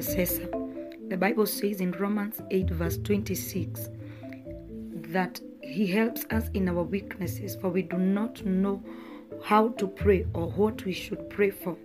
intercessor. The Bible says in Romans 8, verse 26, that he helps us in our weaknesses, for we do not know how to pray or what we should pray for.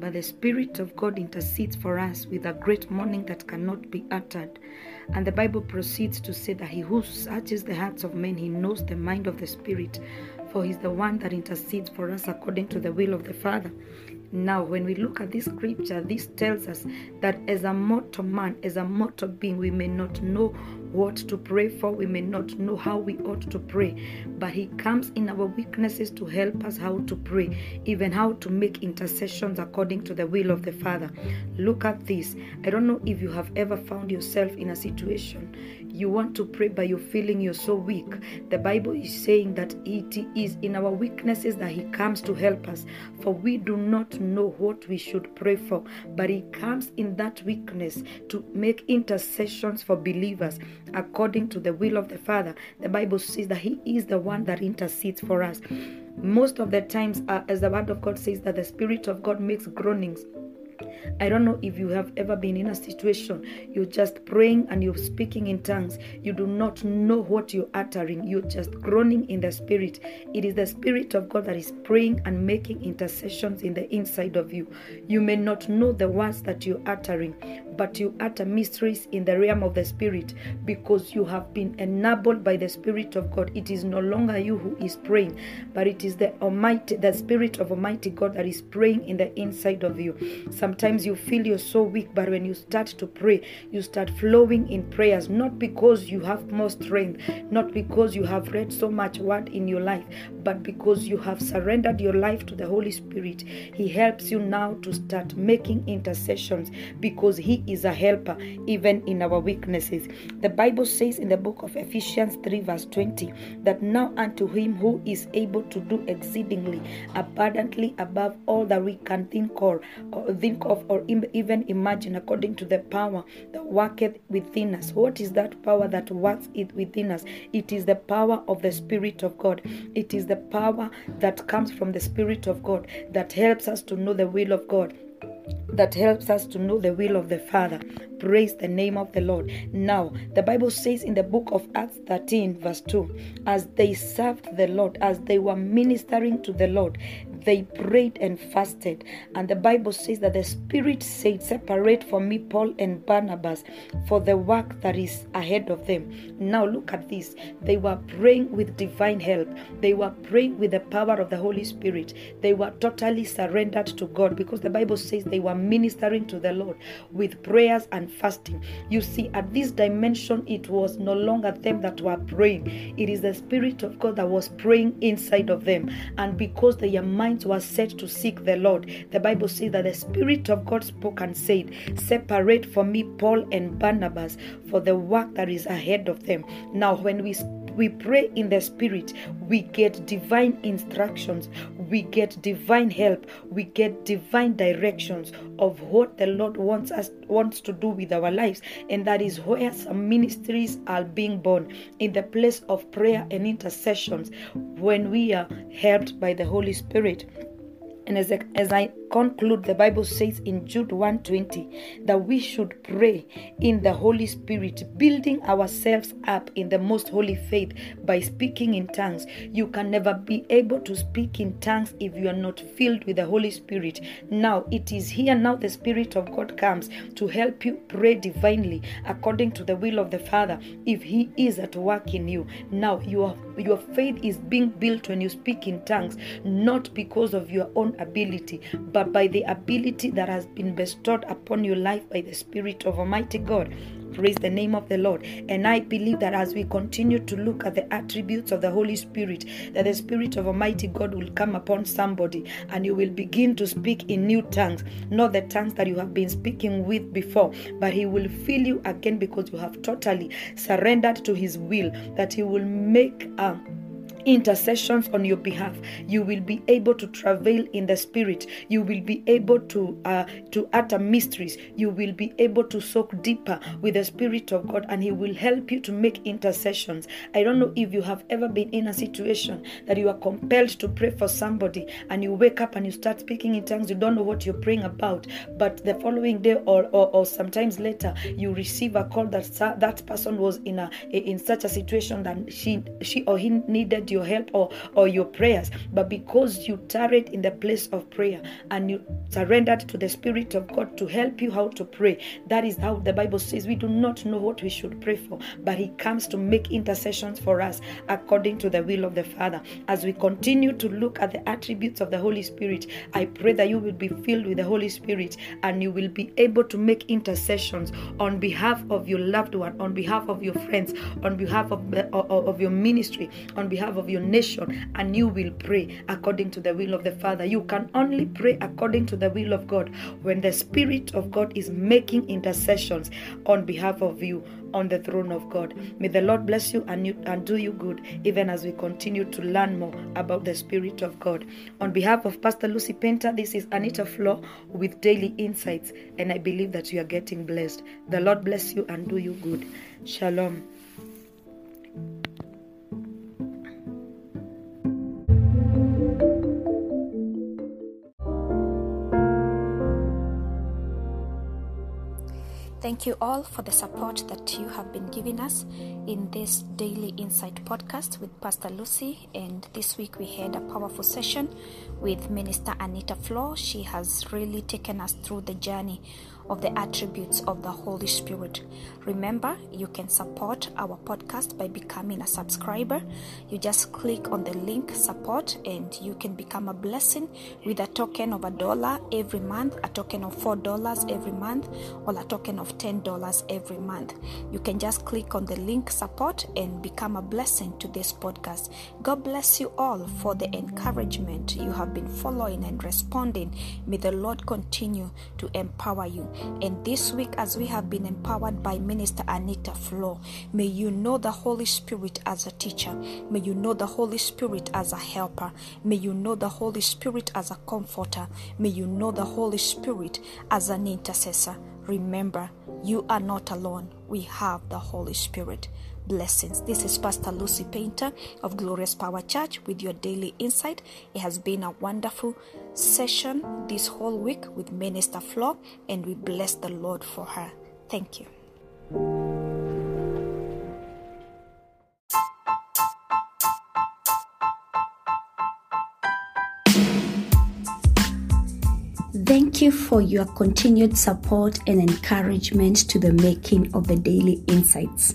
But the Spirit of God intercedes for us with a great mourning that cannot be uttered. And the Bible proceeds to say that he who searches the hearts of men, he knows the mind of the Spirit, for he's the one that intercedes for us according to the will of the Father. Now, when we look at this scripture, this tells us that as a mortal man, as a mortal being, we may not know what to pray for, we may not know how we ought to pray, but He comes in our weaknesses to help us how to pray, even how to make intercessions according to the will of the Father. Look at this. I don't know if you have ever found yourself in a situation you want to pray, but you're feeling you're so weak. The Bible is saying that it is in our weaknesses that He comes to help us, for we do not know what we should pray for, but He comes in that weakness to make intercessions for believers according to the will of the Father. The Bible says that He is the one that intercedes for us. Most of the times, uh, as the Word of God says, that the Spirit of God makes groanings I don't know if you have ever been in a situation you're just praying and you're speaking in tongues. You do not know what you're uttering. You're just groaning in the spirit. It is the spirit of God that is praying and making intercessions in the inside of you. You may not know the words that you're uttering, but you utter mysteries in the realm of the spirit because you have been enabled by the spirit of God. It is no longer you who is praying, but it is the Almighty, the spirit of Almighty God that is praying in the inside of you. Sometimes you feel you're so weak, but when you start to pray, you start flowing in prayers, not because you have more strength, not because you have read so much word in your life, but because you have surrendered your life to the Holy Spirit. He helps you now to start making intercessions because He is a helper even in our weaknesses. The Bible says in the book of Ephesians 3, verse 20, that now unto Him who is able to do exceedingly abundantly above all that we can think or, or think of or even imagine according to the power that worketh within us. What is that power that works it within us? It is the power of the Spirit of God. It is the power that comes from the Spirit of God that helps us to know the will of God that helps us to know the will of the Father. Praise the name of the Lord. Now, the Bible says in the book of Acts 13, verse 2, as they served the Lord, as they were ministering to the Lord, they prayed and fasted. And the Bible says that the Spirit said, Separate for me Paul and Barnabas for the work that is ahead of them. Now, look at this. They were praying with divine help, they were praying with the power of the Holy Spirit. They were totally surrendered to God because the Bible says they were ministering to the Lord with prayers and fasting. You see, at this dimension, it was no longer them that were praying, it is the Spirit of God that was praying inside of them. And because their minds were set to seek the Lord, the Bible says that the Spirit of God spoke and said, Separate for me Paul and Barnabas for the work that is ahead of them. Now, when we we pray in the spirit. We get divine instructions. We get divine help. We get divine directions of what the lord wants us wants to do with our lives. And that is where some ministries are being born in the place of prayer and intercessions when we are helped by the holy spirit and as I, as I conclude, the Bible says in Jude 1:20 that we should pray in the Holy Spirit, building ourselves up in the most holy faith by speaking in tongues. You can never be able to speak in tongues if you are not filled with the Holy Spirit. Now it is here now the Spirit of God comes to help you pray divinely according to the will of the Father. If He is at work in you, now your your faith is being built when you speak in tongues, not because of your own ability, but by the ability that has been bestowed upon your life by the Spirit of Almighty God. Praise the name of the Lord. And I believe that as we continue to look at the attributes of the Holy Spirit, that the Spirit of Almighty God will come upon somebody and you will begin to speak in new tongues, not the tongues that you have been speaking with before, but He will fill you again because you have totally surrendered to His will, that He will make a intercessions on your behalf. You will be able to travail in the spirit. You will be able to uh, to utter mysteries. You will be able to soak deeper with the spirit of god and he will help you to make intercessions. I don't know if you have ever been in a situation that you are compelled to pray for somebody and you wake up and you start speaking in tongues. You don't know what you're praying about but the following day or, or, or sometimes later you receive a call that that person was in a in such a situation that she she or he needed your help or, or your prayers, but because you tarried in the place of prayer and you surrendered to the Spirit of God to help you how to pray, that is how the Bible says we do not know what we should pray for, but He comes to make intercessions for us according to the will of the Father. As we continue to look at the attributes of the Holy Spirit, I pray that you will be filled with the Holy Spirit and you will be able to make intercessions on behalf of your loved one, on behalf of your friends, on behalf of, of, of your ministry, on behalf of your nation, and you will pray according to the will of the Father. You can only pray according to the will of God when the Spirit of God is making intercessions on behalf of you on the throne of God. May the Lord bless you and, you and do you good, even as we continue to learn more about the Spirit of God. On behalf of Pastor Lucy Painter, this is Anita Flo with Daily Insights, and I believe that you are getting blessed. The Lord bless you and do you good. Shalom. Thank you all for the support that you have been giving us in this Daily Insight podcast with Pastor Lucy. And this week we had a powerful session with Minister Anita Flo. She has really taken us through the journey of the attributes of the Holy Spirit. Remember, you can support our podcast by becoming a subscriber. You just click on the link support and you can become a blessing with a token of a dollar every month, a token of four dollars every month, or a token of ten dollars every month. You can just click on the link support and become a blessing to this podcast. God bless you all for the encouragement you have been following and responding. May the Lord continue to empower you. And this week, as we have been empowered by Minister Anita Flo, may you know the Holy Spirit as a teacher. May you know the Holy Spirit as a helper. May you know the Holy Spirit as a comforter. May you know the Holy Spirit as an intercessor. Remember, you are not alone. We have the Holy Spirit blessings. This is Pastor Lucy Painter of Glorious Power Church with your daily insight. It has been a wonderful session this whole week with Minister Flo, and we bless the Lord for her. Thank you. Thank you for your continued support and encouragement to the making of the Daily Insights